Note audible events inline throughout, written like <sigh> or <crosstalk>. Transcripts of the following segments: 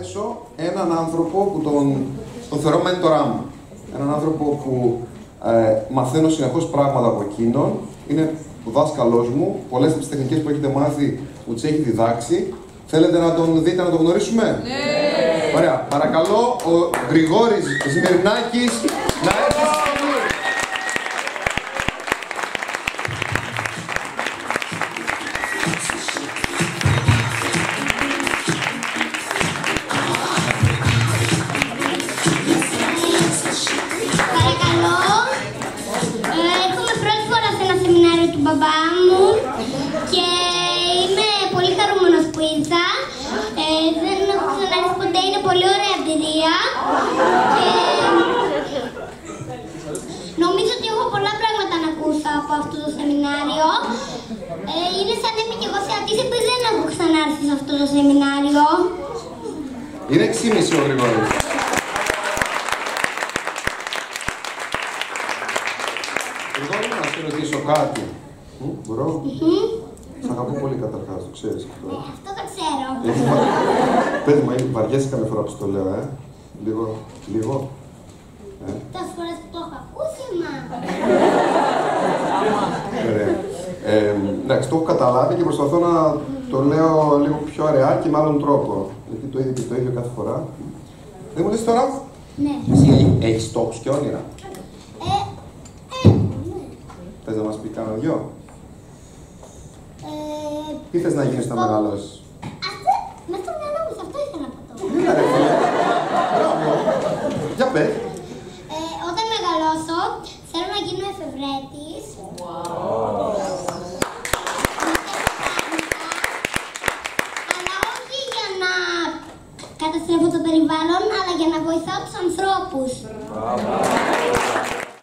καλέσω έναν άνθρωπο που τον, τον θεωρώ μέντορά μου. Έναν άνθρωπο που ε, μαθαίνω συνεχώς πράγματα από εκείνον. Είναι ο δάσκαλός μου. Πολλές από τις τεχνικές που έχετε μάθει μου τις έχει διδάξει. Θέλετε να τον δείτε, να τον γνωρίσουμε; Ναι. Ωραία. Παρακαλώ ο Γρηγόρης Ζημερινάκης να έρθει το σεμινάριο. Είναι 6,5 ο Γρηγόρης. Γρηγόρη, να σε ρωτήσω κάτι. Μ, Μπορώ; Σ' αγαπώ πολύ καταρχάς, το ξέρεις αυτό. Ε, αυτό το ξέρω. Έχει βα- Παιδί μου, έχει βαριέσαι καμιά φορά που στο λέω, ε. Λίγο, λίγο. Ε, Τόσες φορές που το έχω ακούσει, μα. ωραία. Ε, εντάξει, το έχω καταλάβει και προσπαθώ να το λέω λίγο πιο αραιά και με άλλον τρόπο. Γιατί το ίδιο και το ίδιο κάθε φορά. Δεν μου λες τώρα, Ναι. εσύ έχεις στόχους και όνειρα. Ε, ε, ναι. Θες να μας πεις κάνα δυο; Ε, Τι θες να γίνεις όταν μεγαλώσεις; αυτό, μέσα στο μυαλό μου, σε αυτό ήθελα να πω. Έλα, ρε φίλε. Μπράβο. Για πες. Ε, όταν μεγαλώσω, θέλω να γίνω εφευρέτης. Αλλά όχι για να καταστρέφω το περιβάλλον, αλλά για να βοηθάω τους ανθρώπους.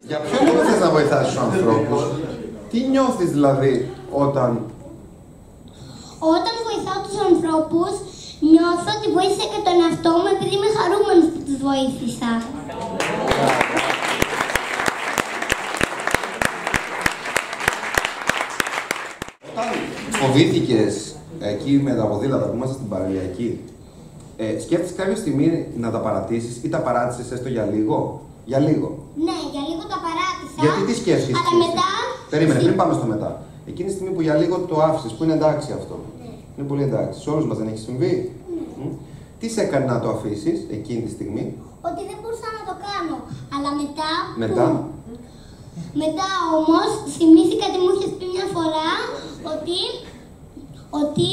Για ποιο λόγο θες να βοηθάσεις τους ανθρώπους; Τι νιώθεις δηλαδή όταν Όταν βοηθάω τους ανθρώπους, νιώθω ότι βοήθησα και τον εαυτό μου επειδή είμαι χαρούμενος που τους βοήθησα. Όταν φοβήθηκες εκεί με τα ποδήλατα που είμαστε στην παραλιακή, ε, σκέφτεσαι κάποια στιγμή να τα παρατήσεις ή τα παράτησες έστω για λίγο; Για λίγο. Ναι, για λίγο τα παράτησα. Γιατί τι σκέφτεσαι. Αλλά μετά. Περίμενε, πριν πάμε στο μετά. Εκείνη τη στιγμή που για λίγο το άφησες, που είναι εντάξει αυτό. Ναι. Είναι πολύ εντάξει. Σε όλους μας δεν έχει συμβεί; Μμ. Τι σε έκανε να το αφήσεις εκείνη τη στιγμή; Ότι δεν μπορούσα να το κάνω. Αλλά μετά. Μετά. που- Μετά; Όμως θυμήθηκα τι μου είχες πει μια φορά ότι. Ότι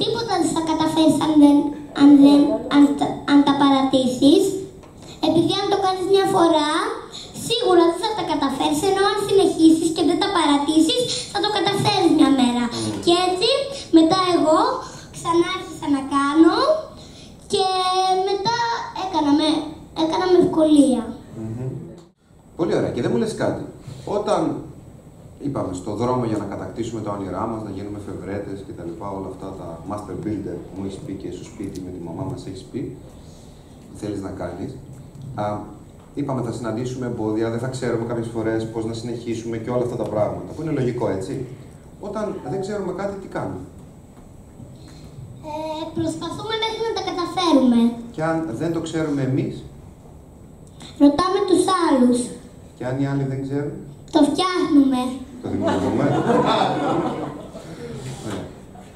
τίποτα δεν θα καταφέρεις αν, δεν, αν, δεν, αν, τα- αν τα παρατήσεις. Επειδή αν το κάνεις μια φορά, σίγουρα δεν θα τα καταφέρεις, ενώ αν συνεχίσεις και δεν τα παρατήσεις, θα το καταφέρεις μια μέρα. Και έτσι, μετά εγώ ξανά άρχισα να κάνω και μετά έκανα με, έκανα με ευκολία. Πολύ ωραία. Και δεν μου λες κάτι. Όταν είπαμε στο δρόμο για να κατακτήσουμε τα όνειρά μας, να γίνουμε εφευρέτες και τα λοιπά, όλα αυτά τα master builder που μου έχεις πει και στο σπίτι με τη μαμά μας έχεις πει, που θέλεις να κάνεις. Α, είπαμε θα συναντήσουμε εμπόδια, δεν θα ξέρουμε κάποιες φορές πώς να συνεχίσουμε και όλα αυτά τα πράγματα, που είναι λογικό έτσι. Όταν δεν ξέρουμε κάτι, τι κάνουμε; Ε, προσπαθούμε μέχρι να τα καταφέρουμε. Και αν δεν το ξέρουμε εμείς, Ρωτάμε τους άλλους. και αν οι άλλοι δεν ξέρουν, Το φτιάχνουμε. Το δημιουργούμε. Ωραία. <laughs>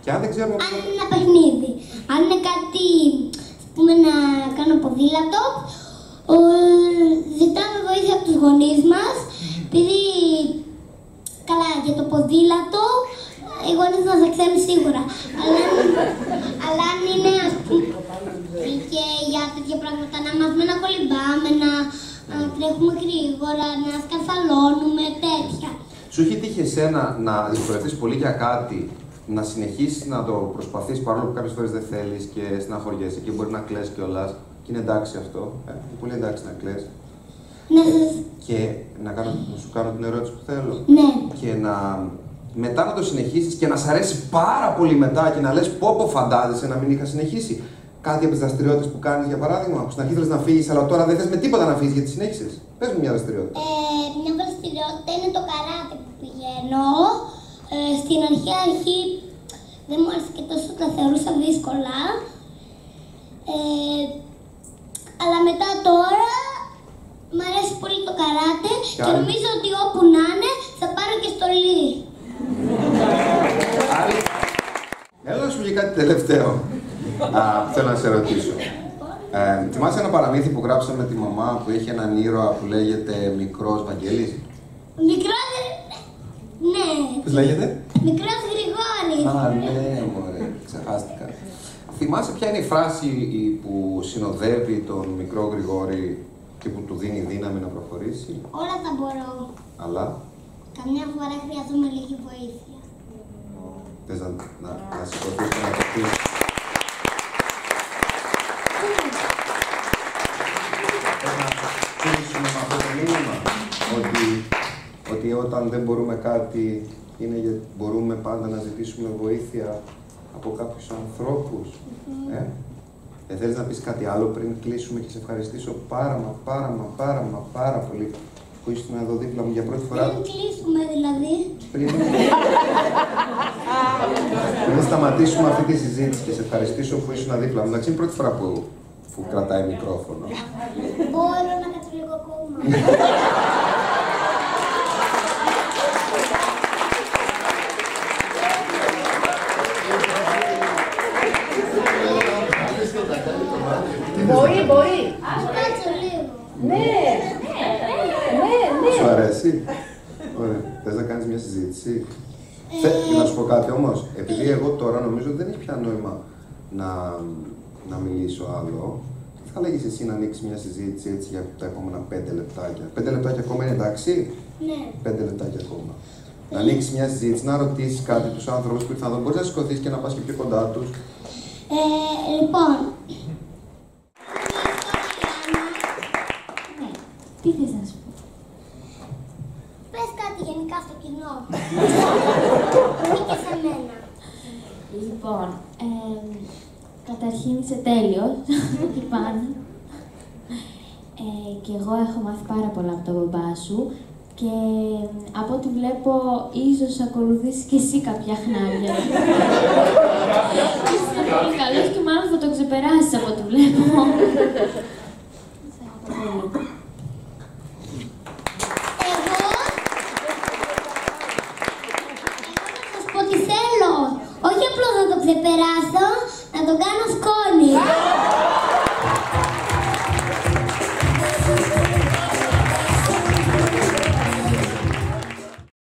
Και αν δεν ξέρουμε Αν πώς είναι ένα παιχνίδι. Αν είναι κάτι, ας πούμε, να κάνω ποδήλατο, ο, ζητάμε βοήθεια από τους γονείς μας, επειδή, καλά, για το ποδήλατο, οι γονείς μας δεν ξέρουν σίγουρα. Αλλά, αν- αλλά αν είναι, ας πούμε, και για τέτοια πράγματα, να μάθουμε να κολυμπάμε, να, να τρέχουμε γρήγορα, να σκαρφαλώνουμε, τέτοια. Σου έχει τύχει εσένα να δυσκολευτεί πολύ για κάτι, να συνεχίσεις να το προσπαθείς παρόλο που κάποιες φορές δεν θέλεις και στεναχωριέσαι και μπορεί να κλαις κιόλας. Και είναι εντάξει αυτό. Ε, είναι πολύ εντάξει να κλαις. Να σας- Και να, κάνω, να σου κάνω την ερώτηση που θέλω. ναι. Και να μετά να το συνεχίσεις και να σ' αρέσει πάρα πολύ μετά και να λες πω πω φαντάζεσαι να μην είχα συνεχίσει. Κάτι από τις δραστηριότητες που κάνεις, για παράδειγμα, που στην αρχή θέλεις να φύγεις, αλλά τώρα δεν θες με τίποτα να φύγεις γιατί συνέχισες. Πες μου μια δραστηριότητα. Ε, μια δραστηριότητα είναι το καράτε που πηγαίνω. Ε, στην αρχή, αρχή δεν μου άρεσε και τόσο τα θεωρούσα δύσκολα. Ε, μετά τώρα μ' αρέσει πολύ το καράτε και Κάνει. νομίζω ότι όπου να είναι θα πάρω και στολή. Άλλη. Έλα να σου πει κάτι τελευταίο. Α, που θέλω να σε ρωτήσω. Ε, θυμάσαι ένα παραμύθι που γράψαμε με τη μαμά που έχει έναν ήρωα που λέγεται Μικρός Βαγγέλης. Μικρός... Ναι, Πώς λέγεται; μικρός Γρηγόρης. Α, ναι, μωρέ, ξεχάστηκα. Θυμάσαι ποια είναι η φράση η- που συνοδεύει τον μικρό Γρηγόρη και που του δίνει δύναμη να προχωρήσει, Όλα τα μπορώ. αλλά; Καμιά φορά χρειαζόμαι λίγη βοήθεια. θες να, να, να σηκωθείς και να το πεις. Θες να κλείσουμε με αυτό το μήνυμα, ότι, ότι όταν δεν μπορούμε κάτι, είναι γιατί μπορούμε πάντα να ζητήσουμε βοήθεια από κάποιους ανθρώπους. Ε; Δεν θέλεις να πεις κάτι άλλο πριν κλείσουμε και σε ευχαριστήσω πάρα μα πάρα μα πάρα μα πάρα πολύ που ήσουν εδώ δίπλα μου για πρώτη φορά. Πριν κλείσουμε δηλαδή. Πριν... Πριν σταματήσουμε αυτή τη συζήτηση και σε ευχαριστήσω που ήσουν δίπλα μου. Εντάξει, είναι η πρώτη φορά που, που κρατάει μικρόφωνο. Μπορώ να κάτσω λίγο ακόμα. <laughs> Μπορεί, μπορεί. Ας κάτσω λίγο. Ναι. Ναι, ναι. Σου αρέσει. Ωραία. Θες να κάνεις μια συζήτηση. Θε- να σου πω κάτι όμως. Επειδή εγώ τώρα νομίζω ότι δεν έχει πια νόημα να, να μιλήσω άλλο, τι θα λέγεις εσύ να ανοίξεις μια συζήτηση έτσι για τα επόμενα πέντε λεπτάκια. Πέντε λεπτάκια ακόμα είναι εντάξει; Ναι. Πέντε λεπτάκια ακόμα. Να ανοίξεις μια συζήτηση, να ρωτήσεις κάτι τους άνθρωπους που ήρθαν εδώ. Μπορείς να σηκωθείς και να πας και πιο κοντά τους. Ε, λοιπόν. Ναι. Τι θες να σου πω. Πες κάτι γενικά στο κοινό. Ή και σε μένα. Λοιπόν, ε, καταρχήν είσαι τέλειος, εκεί <laughs> πάνω. Ε, και εγώ έχω μάθει πάρα πολλά από τον μπαμπά σου και από ό,τι βλέπω ίσως ακολουθήσεις και εσύ κάποια χνάρια. <laughs> Είσαι πολύ καλός και μάλλον θα το ξεπεράσεις από ό,τι βλέπω. <laughs> Σε αγαπώ πολύ. Εγώ. Εγώ θα σας πω τι θέλω. Όχι απλώς να το ξεπεράσω, να το κάνω σκόνη.